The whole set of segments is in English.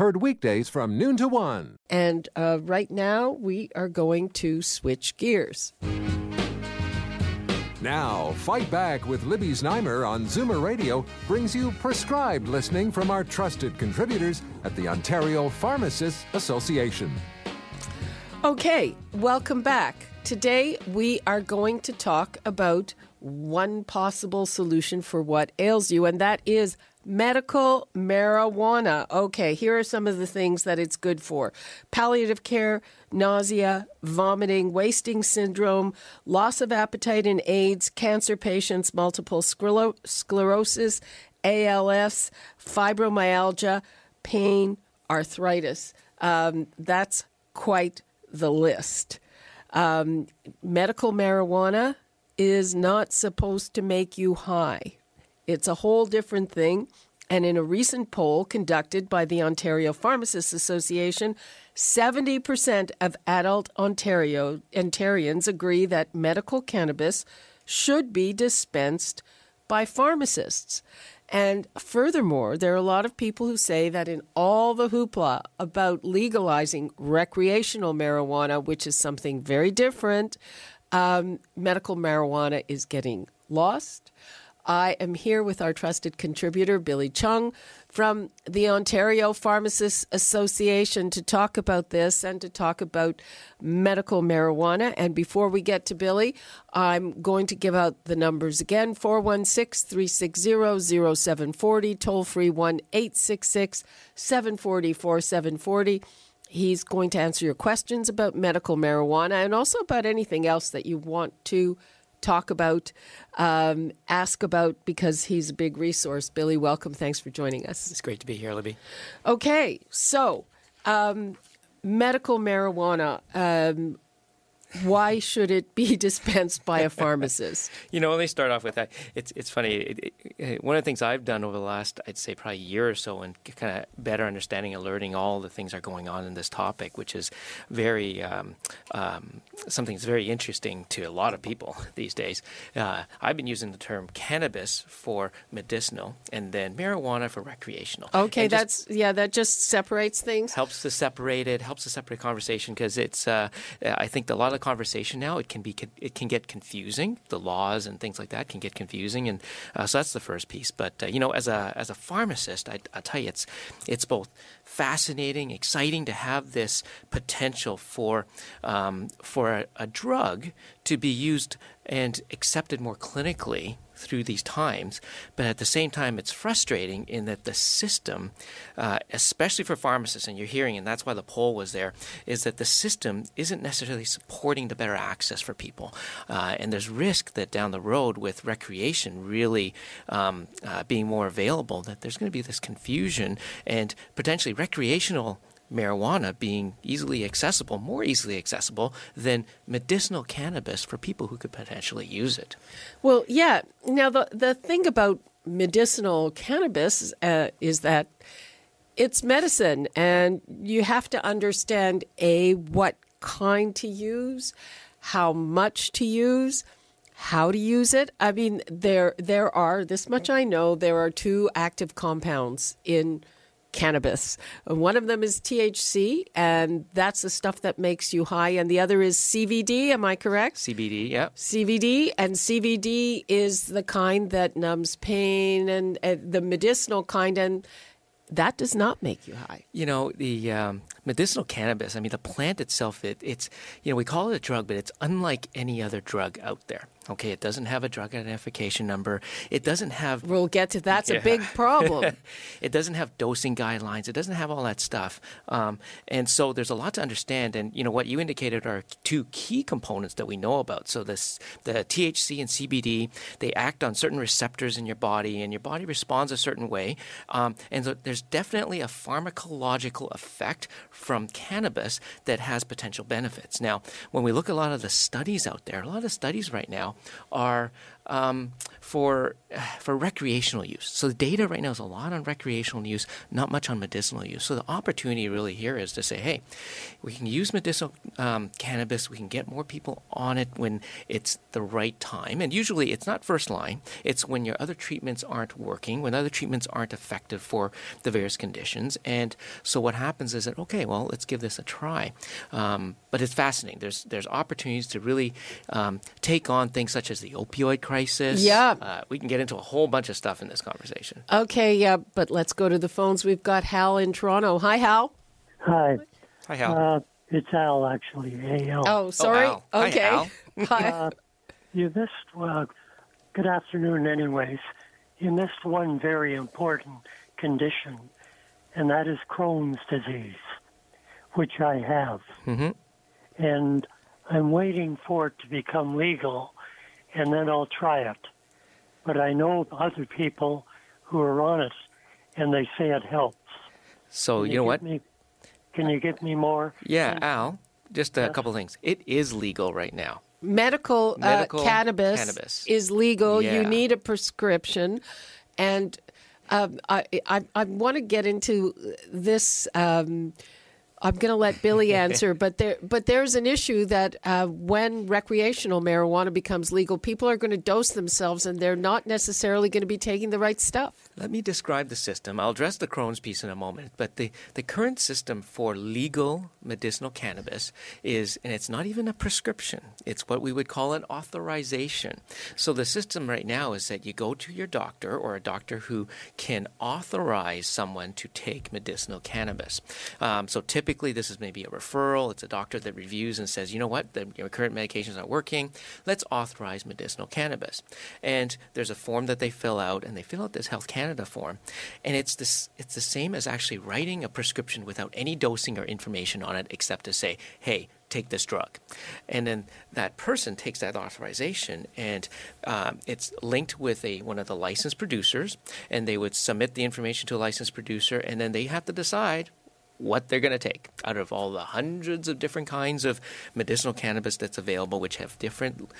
Heard weekdays from noon to one. And uh, right now, we are going to switch gears. Now, Fight Back with Libby Znaimer on Zoomer Radio brings you prescribed listening from our trusted contributors at the Ontario Pharmacists Association. Okay, welcome back. Today, we are going to talk about one possible solution for what ails you, and that is Medical marijuana. Okay, here are some of the things that it's good for palliative care, nausea, vomiting, wasting syndrome, loss of appetite in AIDS, cancer patients, multiple sclerosis, ALS, fibromyalgia, pain, arthritis. Um, that's quite the list. Um, medical marijuana is not supposed to make you high. It's a whole different thing. And in a recent poll conducted by the Ontario Pharmacists Association, 70% of adult Ontario Ontarians agree that medical cannabis should be dispensed by pharmacists. And furthermore, there are a lot of people who say that in all the hoopla about legalizing recreational marijuana, which is something very different, um, medical marijuana is getting lost. I am here with our trusted contributor, Billy Chung, from the Ontario Pharmacists Association to talk about this and to talk about medical marijuana. And before we get to Billy, I'm going to give out the numbers again 416 360 0740, toll free 1 866 740 4740. He's going to answer your questions about medical marijuana and also about anything else that you want to talk about, um, ask about, because he's a big resource. Billy, welcome. Thanks for joining us. It's great to be here, Libby. Okay, so um, medical marijuana. Um, why should it be dispensed by a pharmacist? you know, let me start off with that. It's it's funny. It, it, one of the things I've done over the last, I'd say, probably a year or so, and kind of better understanding and learning all the things that are going on in this topic, which is very um, um, something that's very interesting to a lot of people these days. Uh, I've been using the term cannabis for medicinal, and then marijuana for recreational. Okay, that's yeah, that just separates things. Helps to separate it. Helps to separate conversation because it's. Uh, I think a lot of conversation now. It can be it can get confusing. The laws and things like that can get confusing, and uh, so that's the first piece. But uh, you know, as a as a pharmacist, I, I tell you, it's it's both fascinating, exciting to have this potential for um, for a, a drug to be used and accepted more clinically through these times. But at the same time, it's frustrating in that the system, uh, especially for pharmacists, and you're hearing, and that's why the poll was there, is that the system isn't necessarily supporting the better access for people. Uh, and there's risk that down the road, with recreation really um, uh, being more available, that there's going to be this confusion and potentially recreational marijuana being easily accessible, more easily accessible than medicinal cannabis for people who could potentially use it. Well, yeah. Now, the, the thing about medicinal cannabis uh, is that it's medicine, and you have to understand A, what kind to use, how much to use how to use it. I mean, there there are this much I know. There are two active compounds in cannabis. One of them is THC, and that's the stuff that makes you high, and the other is CBD. Am I correct? CBD, yeah. CBD, and CBD is the kind that numbs pain and uh, the medicinal kind, and that does not make you high. You know, the um, medicinal cannabis, I mean, the plant itself, it, it's, you know, we call it a drug, but it's unlike any other drug out there. Okay, it doesn't have a drug identification number. It doesn't have. We'll get to that's Yeah. a big problem. it doesn't have dosing guidelines. It doesn't have all that stuff. Um, and so there's a lot to understand. And you know what you indicated are two key components that we know about. So this the THC and CBD they act on certain receptors in your body, and your body responds a certain way. Um, and so there's definitely a pharmacological effect from cannabis that has potential benefits. Now, when we look at a lot of the studies out there, a lot of studies right now are um, for for recreational use. So the data right now is a lot on recreational use, not much on medicinal use. So the opportunity really here is to say, hey, we can use medicinal um, cannabis. We can get more people on it when it's the right time. And usually it's not first line. It's when your other treatments aren't working, when other treatments aren't effective for the various conditions. And so what happens is that okay, well, let's give this a try. Um, but it's fascinating. There's there's opportunities to really um, take on things such as the opioid crisis. Yeah. Uh, we can get into a whole bunch of stuff in this conversation. okay, yeah, but let's go to the phones. We've got Hal in Toronto. Hi, Hal. Hi, Hi, Hal. uh, it's Al actually. A-L. Oh, sorry. Al. Hi, Okay. Al. Hi. You missed, well, good afternoon, anyways. You missed one very important condition, and that is Crohn's disease, which I have. Mhm. And I'm waiting for it to become legal, and then I'll try it. But I know other people who are on it, and they say it helps. So Can you know what? Me, can you get me more? Yeah, Al. Just a couple things. It is legal right now. medical, Medical uh, cannabis, cannabis. is legal. You need a prescription, and um, I, I I want to get into this. Um, I'm going to let Billy answer, but there but there's an issue that uh, when recreational marijuana becomes legal, people are going to dose themselves, and they're not necessarily going to be taking the right stuff. Let me describe the system. I'll address the Crohn's piece in a moment, but the, the current system for legal medicinal cannabis is, and it's not even a prescription, it's what we would call an authorization. So the system right now is that you go to your doctor or a doctor who can authorize someone to take medicinal cannabis. Um, so typically, this is maybe a referral, it's a doctor that reviews and says, you know what, the, your current medications aren't working, let's authorize medicinal cannabis. And there's a form that they fill out, and they fill out this Health Canada form, and it's this it's the same as actually writing a prescription without any dosing or information on it except to say, hey, take this drug. And then that person takes that authorization and um, it's linked with a one of the licensed producers, and they would submit the information to a licensed producer, and then they have to decide what they're going to take out of all the hundreds of different kinds of medicinal cannabis that's available, which have different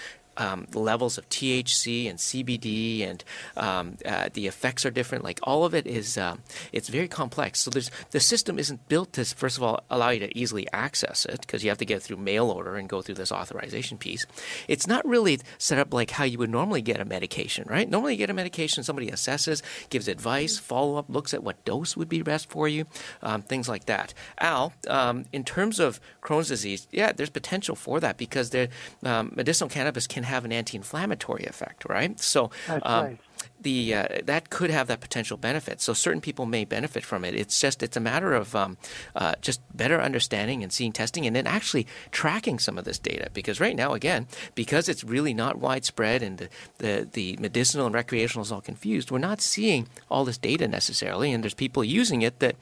um, levels of THC and CBD, and um, uh, the effects are different. Like all of it is, um, it's very complex. So there's the system isn't built to first of all allow you to easily access it because you have to get through mail order and go through this authorization piece. It's not really set up like how you would normally get a medication, right? Normally you get a medication, somebody assesses, gives advice, follow up, looks at what dose would be best for you, um, things like that. Al, um, in terms of Crohn's disease, yeah, there's potential for that because the um, medicinal cannabis can have an anti-inflammatory effect, right? So um, right. the uh, that could have that potential benefit. So certain people may benefit from it. It's just it's a matter of um, uh, just better understanding and seeing testing, and then actually tracking some of this data. Because right now, again, because it's really not widespread and the the, the medicinal and recreational is all confused, we're not seeing all this data necessarily, and there's people using it that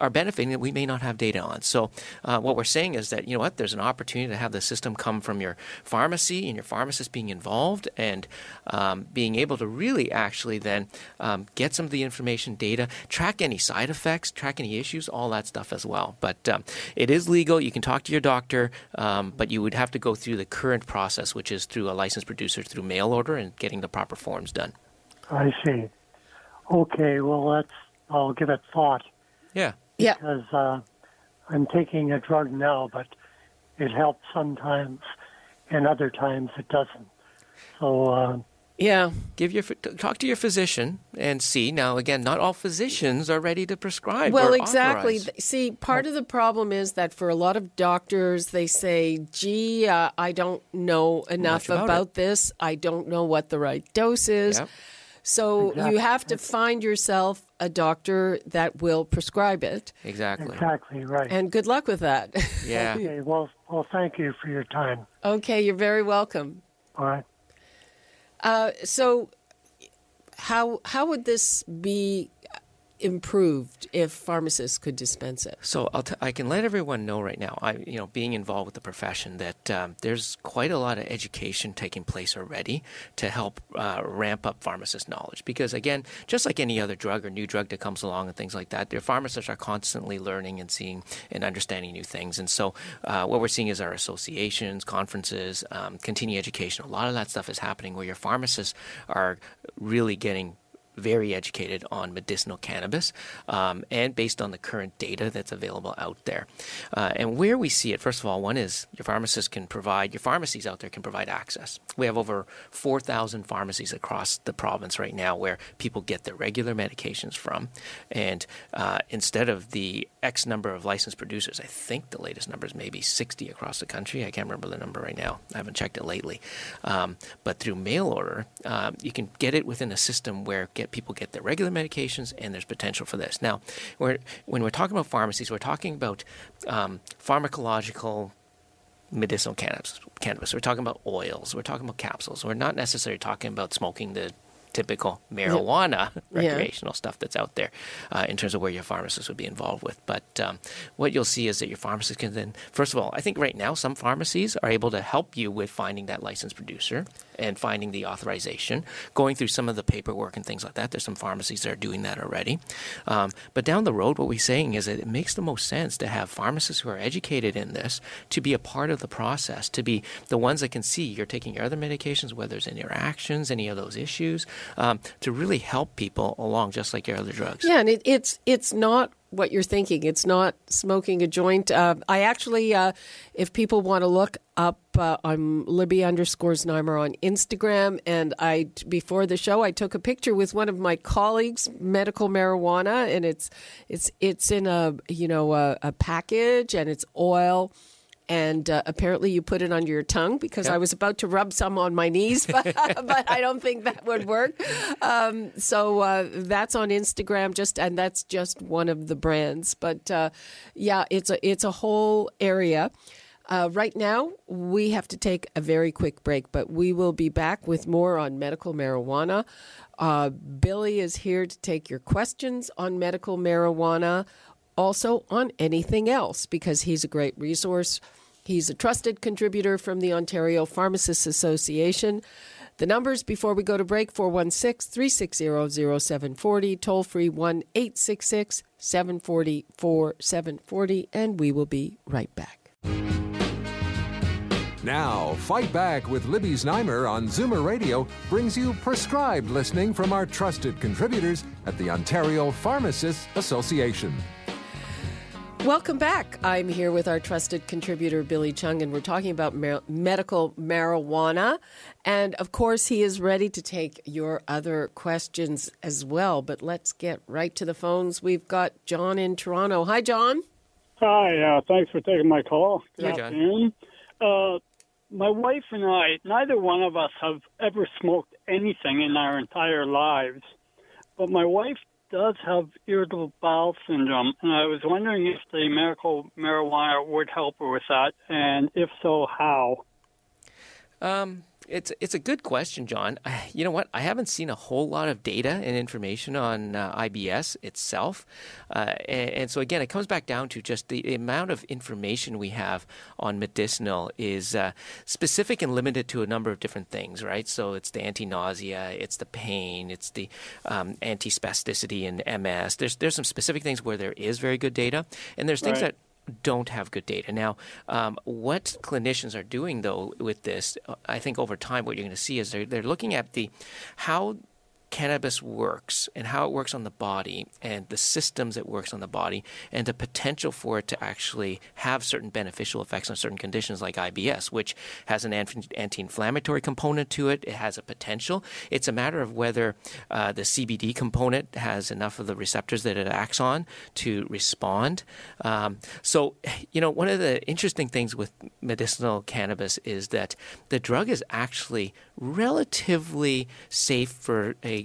are benefiting that we may not have data on. So, uh, what we're saying is that you know what, there's an opportunity to have the system come from your pharmacy and your pharmacist being involved and um, being able to really actually then um, get some of the information, data, track any side effects, track any issues, all that stuff as well. But um, it is legal. You can talk to your doctor, um, but you would have to go through the current process, which is through a licensed producer through mail order and getting the proper forms done. I see. Okay, well, that's, I'll give it thought Yeah. Yeah. because uh, I'm taking a drug now, but it helps sometimes and other times it doesn't. So, uh, Yeah. give your talk to your physician and see. Now, again, not all physicians are ready to prescribe. Well, or exactly. authorize. See, part of the problem is that for a lot of doctors, they say, gee, uh, I don't know enough Much about about, this. I don't know what the right dose is. Yep. So Exactly. you have to find yourself a doctor that will prescribe it. Exactly. exactly right. And good luck with that. Yeah. Okay, well, well, thank you for your time. okay, you're very welcome. All right. Uh, so, how how would this be improved if pharmacists could dispense it? So t- I can let everyone know right now. I, you know, being involved with the profession, that um, there's quite a lot of education taking place already to help uh, ramp up pharmacist knowledge. Because again, just like any other drug or new drug that comes along and things like that, their pharmacists are constantly learning and seeing and understanding new things. And so uh, what we're seeing is our associations, conferences, um, continuing education. A lot of that stuff is happening where your pharmacists are really getting very educated on medicinal cannabis um, and based on the current data that's available out there. Uh, and where we see it, first of all, one is your pharmacists can provide, your pharmacies out there can provide access. We have over 4,000 pharmacies across the province right now where people get their regular medications from. And uh, instead of the X number of licensed producers, I think the latest number is maybe 60 across the country. I can't remember the number right now. I haven't checked it lately. Um, but through mail order, um, you can get it within a system where get people get their regular medications, and there's potential for this. Now, we're, when we're talking about pharmacies, we're talking about um, pharmacological medicinal cannabis, cannabis. We're talking about oils. We're talking about capsules. We're not necessarily talking about smoking the typical marijuana yeah. recreational stuff that's out there uh, in terms of where your pharmacist would be involved with. But um, what you'll see is that your pharmacist can then, first of all, I think right now some pharmacies are able to help you with finding that licensed producer and finding the authorization, going through some of the paperwork and things like that. There's some pharmacies that are doing that already. Um, but down the road, what we're saying is that it makes the most sense to have pharmacists who are educated in this to be a part of the process, to be the ones that can see you're taking your other medications, whether it's interactions, any of those issues, um, to really help people along, just like your other drugs. Yeah, and it, it's it's not what you're thinking. It's not smoking a joint. Uh, I actually, uh, if people want to look up, uh, I'm Libby underscore Znaimer on Instagram. And I, before the show, I took a picture with one of my colleagues, medical marijuana, and it's it's it's in a you know a, a package and it's oil and uh, apparently you put it under your tongue because yep. I was about to rub some on my knees, but, but I don't think that would work. Um, so uh, that's on Instagram, just and that's just one of the brands. But uh, yeah, it's a it's a whole area. Uh, right now, we have to take a very quick break, but we will be back with more on medical marijuana. Uh, Billy is here to take your questions on medical marijuana, also on anything else, because he's a great resource He's a trusted contributor from the Ontario Pharmacists Association. The numbers before we go to break 416 360 0740, toll free 1 866 740 4740, and we will be right back. Now, Fight Back with Libby Znaimer on Zoomer Radio brings you prescribed listening from our trusted contributors at the Ontario Pharmacists Association. Welcome back. I'm here with our trusted contributor, Billy Chung, and we're talking about mar- medical marijuana. And of course, he is ready to take your other questions as well. But let's get right to the phones. We've got John in Toronto. Hi, John. Hi, uh, thanks for taking my call. Good Hi, afternoon. Uh, my wife and I, neither one of us have ever smoked anything in our entire lives. But my wife does have irritable bowel syndrome, and I was wondering if the medical marijuana would help her with that, and if so, how. Um, it's it's a good question, John. You know what? I haven't seen a whole lot of data and information on uh, IBS itself, uh, and, and, so again, it comes back down to just the amount of information we have on medicinal is uh, specific and limited to a number of different things, right? So it's the anti-nausea, it's the pain, it's the um, anti-spasticity in MS. There's there's some specific things where there is very good data, and there's things right. that don't have good data. Now, um, what clinicians are doing though with this, I think over time, what you're going to see is they're, they're looking at the how cannabis works and how it works on the body and the systems it works on the body and the potential for it to actually have certain beneficial effects on certain conditions like IBS, which has an anti inflammatory component to it. It has a potential. It's a matter of whether uh, the CBD component has enough of the receptors that it acts on to respond. Um, so, you know, one of the interesting things with medicinal cannabis is that the drug is actually relatively safe for a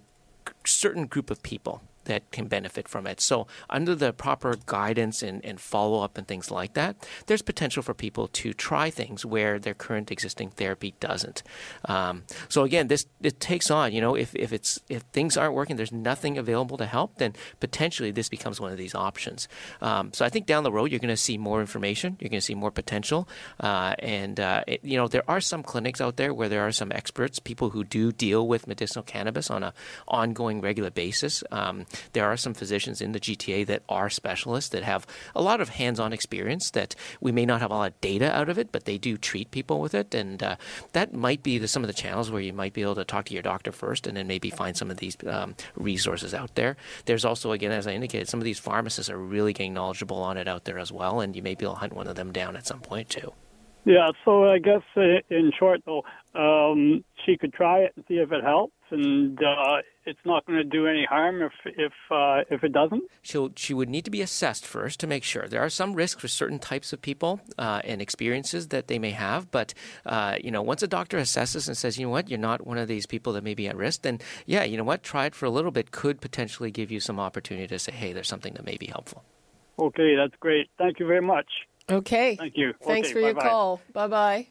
certain group of people. That can benefit from it. So, under the proper guidance and, and follow up and things like that, there's potential for people to try things where their current existing therapy doesn't. Um, so, again, this it takes on. You know, if, if it's if things aren't working, there's nothing available to help, then potentially this becomes one of these options. Um, so, I think down the road you're going to see more information. You're going to see more potential, uh, and uh, it, you know there are some clinics out there where there are some experts, people who do deal with medicinal cannabis on a ongoing, regular basis. Um, there are some physicians in the GTA that are specialists that have a lot of hands-on experience that we may not have a lot of data out of it, but they do treat people with it, and uh, that might be the, some of the channels where you might be able to talk to your doctor first, and then maybe find some of these um, resources out there. There's also, again, as I indicated, some of these pharmacists are really getting knowledgeable on it out there as well, and you may be able to hunt one of them down at some point too. Yeah, so I guess uh, in short, though, um, she could try it and see if it helps, and uh, it's not going to do any harm if if uh, if it doesn't. She'll she would need to be assessed first to make sure. There are some risks for certain types of people uh, and experiences that they may have, but uh, you know, once a doctor assesses and says, you know what, you're not one of these people that may be at risk, then yeah, you know what, try it for a little bit could potentially give you some opportunity to say, hey, there's something that may be helpful. Okay, that's great. Thank you very much. Okay. Thank you. Thanks Okay, for your bye-bye. call. Bye bye.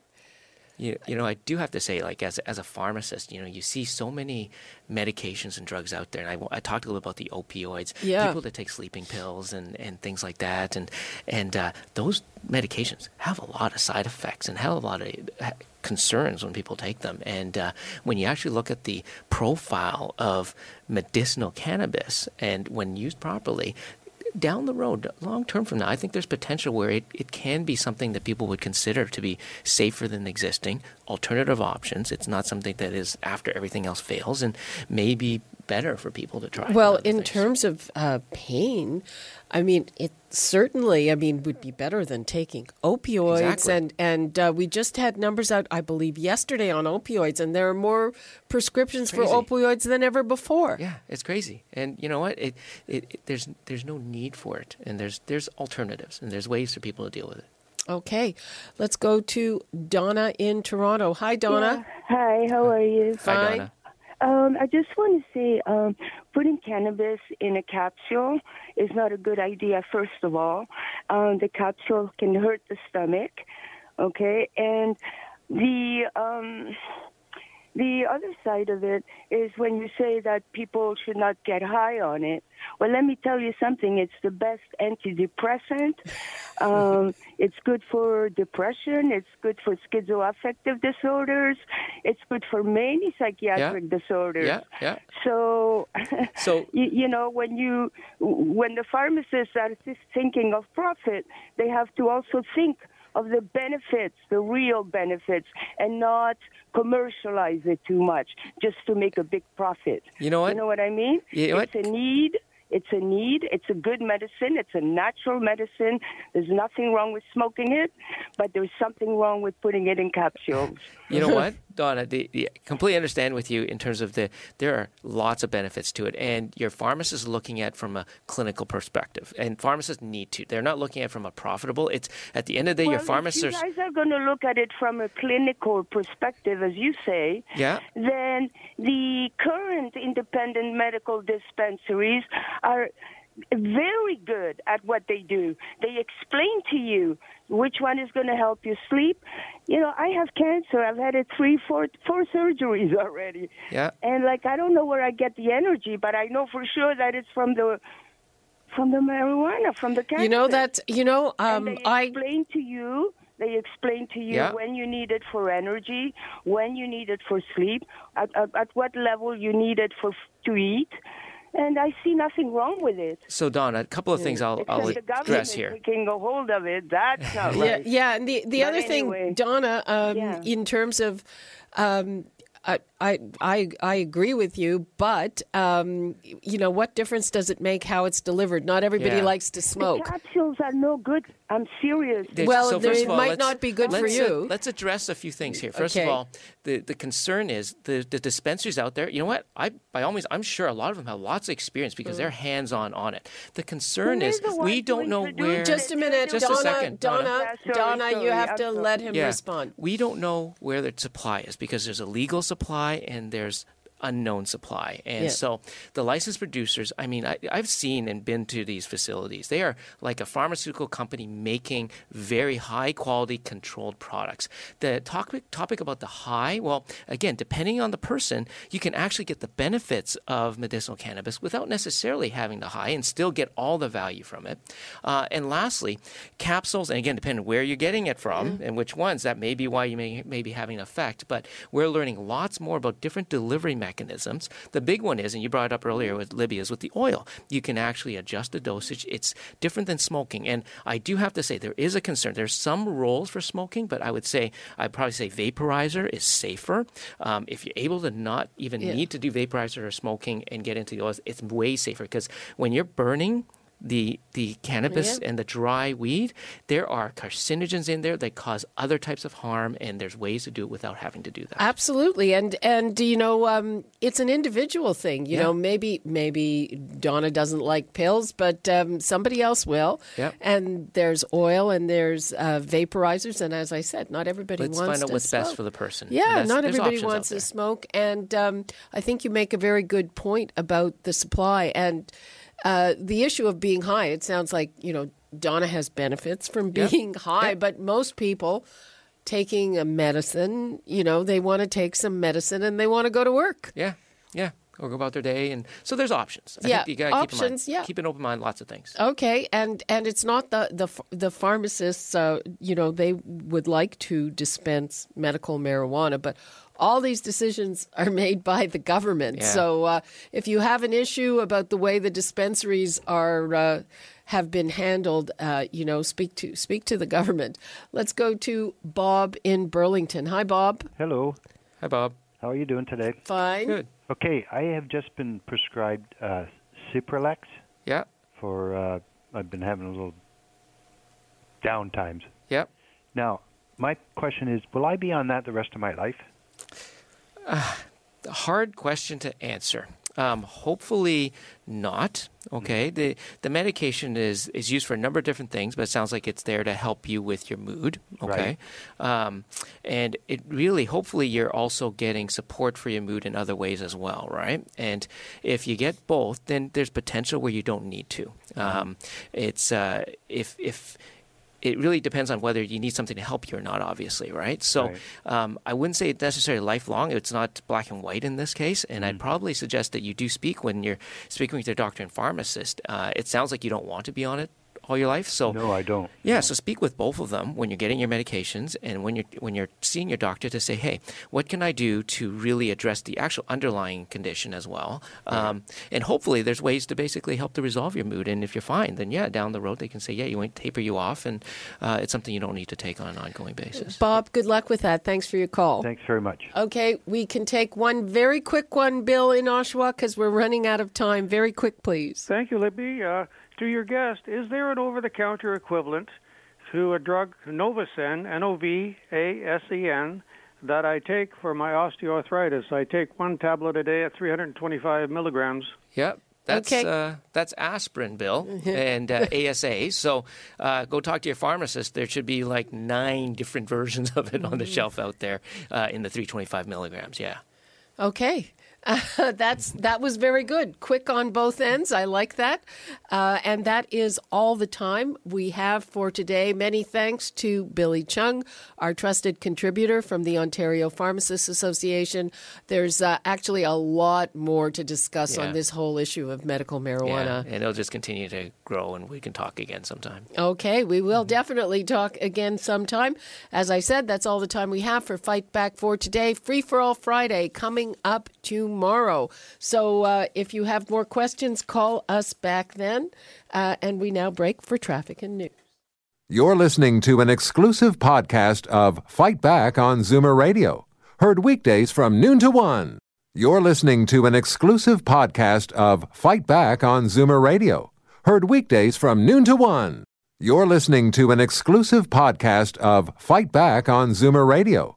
You, you know, I do have to say, like, as, as a pharmacist, you know, you see so many medications and drugs out there. And I, I talked a little about the opioids, Yeah. people that take sleeping pills and, and things like that. And, and uh, those medications have a lot of side effects and have a lot of uh, concerns when people take them. And uh, when you actually look at the profile of medicinal cannabis and when used properly, down the road, long term from now, I think there's potential where it, it can be something that people would consider to be safer than existing, alternative options. It's not something that is after everything else fails and maybe better for people to try. Well, in things. terms of uh, pain, I mean, it certainly, I mean, would be better than taking opioids. Exactly. And and uh, we just had numbers out, I believe, yesterday on opioids, and there are more prescriptions for opioids than ever before. Yeah, it's crazy, and you know what? It, it, it there's there's no need for it, and there's there's alternatives, and there's ways for people to deal with it. Okay, let's go to Donna in Toronto. Hi, Donna. Hi, how are you? Hi, Donna. Um, I just want to say um, putting cannabis in a capsule is not a good idea, first of all. Um, the capsule can hurt the stomach, okay? And the. Um, the other side of it is when you say that people should not get high on it. Well, let me tell you something. It's the best antidepressant. Um, it's good for depression. It's good for schizoaffective disorders. It's good for many psychiatric disorders. Yeah, yeah. So, So- you, you know, when you when the pharmacists are thinking of profit, they have to also think of the benefits, the real benefits, and not commercialize it too much just to make a big profit. You know what? You know what I mean? You know it's what? a need. It's a need. It's a good medicine. It's a natural medicine. There's nothing wrong with smoking it, but there's something wrong with putting it in capsules. You know what, Donna? The, the, completely understand with you in terms of the there are lots of benefits to it, and your pharmacist is looking at from a clinical perspective, and pharmacists need to. They're not looking at it from a profitable. It's at the end of the day, your Well, pharmacists. If you guys are going to look at it from a clinical perspective, as you say, Yeah. then the current independent medical dispensaries are very good at what they do. They explain to you which one is going to help you sleep. You know, I have cancer. I've had it three, four, four surgeries already. Yeah. And like, I don't know where I get the energy, but I know for sure that it's from the from the marijuana, from the cancer. You know that you know And um, they I explain to you. They explain to you Yeah. when you need it for energy, when you need it for sleep, at, at, at what level you need it for to eat, and I see nothing wrong with it. So, Donna, a couple of things I'll, Except I'll the government address is here. taking a hold of it. That's not Yeah, right. yeah. yeah, And the, the But other thing. Donna, um, Yeah. in terms of, um, I, I, I, I agree with you, but um, you know, what difference does it make how it's delivered? Not everybody Yeah. likes to The smoke. capsules are no good. I'm serious. There's- Well, so there- first it of all, might not be good for let's, you. let's address a few things here. First Okay. of all, the, the concern is the, the dispensaries out there. You know what? I by all means, I'm sure a lot of them have lots of experience because they're hands on on it. The concern Well, is the we don't know where. Just a minute, Just a second, Donna, Donna. Yeah, sorry, Donna, you have I'm to sorry. let him Yeah. respond. We don't know where the supply is because there's a legal supply and there's unknown supply. And Yeah. so the licensed producers, I mean, I, I've seen and been to these facilities. They are like a pharmaceutical company making very high quality controlled products. The topic topic about the high, well, again, depending on the person, you can actually get the benefits of medicinal cannabis without necessarily having the high and still get all the value from it. Uh, and lastly, capsules, and again, depending where you're getting it from and which ones, that may be why you may, may be having an effect. But we're learning lots more about different delivery mechanisms. The big one is, and you brought it up earlier with Libby, is with the oil. You can actually adjust the dosage. It's different than smoking. And I do have to say, there is a concern. There's some roles for smoking, but I would say, I'd probably say vaporizer is safer. Um, if you're able to not even Yeah. need to do vaporizer or smoking and get into the oils, it's way safer because when you're burning, the the cannabis Yeah. and the dry weed, there are carcinogens in there that cause other types of harm, and there's ways to do it without having to do that. Absolutely, and and you know, um, it's an individual thing. You Yeah. know, maybe maybe Donna doesn't like pills, but um, somebody else will. Yep. And there's oil and there's uh, vaporizers, and as I said, not everybody Let's wants find out to what's best smoke. for the person. Yeah, not everybody wants to smoke, and um, I think you make a very good point about the supply and uh, the issue of being high. It sounds like you know Donna has benefits from Yep. being high, Yep. but most people taking a medicine, you know, they want to take some medicine and they want to go to work. Yeah, yeah, or go about their day, and so there's options. I Yeah, think you gotta keep options, yeah. keep an open mind. Lots of things. Okay, and and it's not the the the pharmacists. Uh, you know, they would like to dispense medical marijuana, but all these decisions are made by the government. Yeah. So uh, if you have an issue about the way the dispensaries are. Uh, have been handled, uh, you know. Speak to speak to the government. Let's go to Bob in Burlington. Hi, Bob. Hello. Hi, Bob. How are you doing today? Fine. Good. Okay, I have just been prescribed uh, Cipralex Yeah. for. Uh, I've been having a little down times. Yep. Now, my question is, will I be on that the rest of my life? hard question to answer. Um, hopefully not. Okay. The the medication is is used for a number of different things, but it sounds like it's there to help you with your mood. Okay. Um, and it really, hopefully, you're also getting support for your mood in other ways as well, right? And if you get both, then there's potential where you don't need to. Um, it's uh, if if it really depends on whether you need something to help you or not, obviously, right? So Right. um, I wouldn't say it's necessarily lifelong. It's not black and white in this case. And Mm. I'd probably suggest that you do speak when you're speaking with your doctor and pharmacist. Uh, it sounds like you don't want to be on it all your life. So No, I don't. yeah, so speak with both of them when you're getting your medications and when you're when you're seeing your doctor to say, hey, what can I do to really address the actual underlying condition as well? Um, and hopefully, there's ways to basically help to resolve your mood. And if you're fine, then yeah, down the road they can say, yeah, you want to taper you off, and uh, it's something you don't need to take on an ongoing basis. Bob, good luck with that. Thanks for your call. Thanks very much. Okay, we can take one very quick one, Bill in Oshawa, because we're running out of time. Very quick, please. Thank you, Libby. Uh, to your guest, is there an over-the-counter equivalent to a drug Novasen, N-O-V-A-S-E-N, that I take for my osteoarthritis? I take one tablet a day at 325 milligrams. Yep. That's Okay. uh, that's aspirin, Bill, and uh, ASA. So uh, go talk to your pharmacist. There should be like nine different versions of it on the shelf out there uh, in the 325 milligrams. Yeah. Okay. that's that was very good. Quick on both ends. I like that. Uh, and that is all the time we have for today. Many thanks to Billy Chung, our trusted contributor from the Ontario Pharmacists Association. There's uh, actually a lot more to discuss Yeah. on this whole issue of medical Yeah. marijuana. And it'll just continue to grow, and we can talk again sometime. Okay, we will definitely talk again sometime. As I said, that's all the time we have for Fight Back for today. Free for All Friday coming up tomorrow. So uh, if you have more questions, call us back then. Uh, and we now break for traffic and news. You're listening to an exclusive podcast of Fight Back on Zoomer Radio, heard weekdays from noon to one. You're listening to an exclusive podcast of Fight Back on Zoomer Radio, heard weekdays from noon to one. You're listening to an exclusive podcast of Fight Back on Zoomer Radio,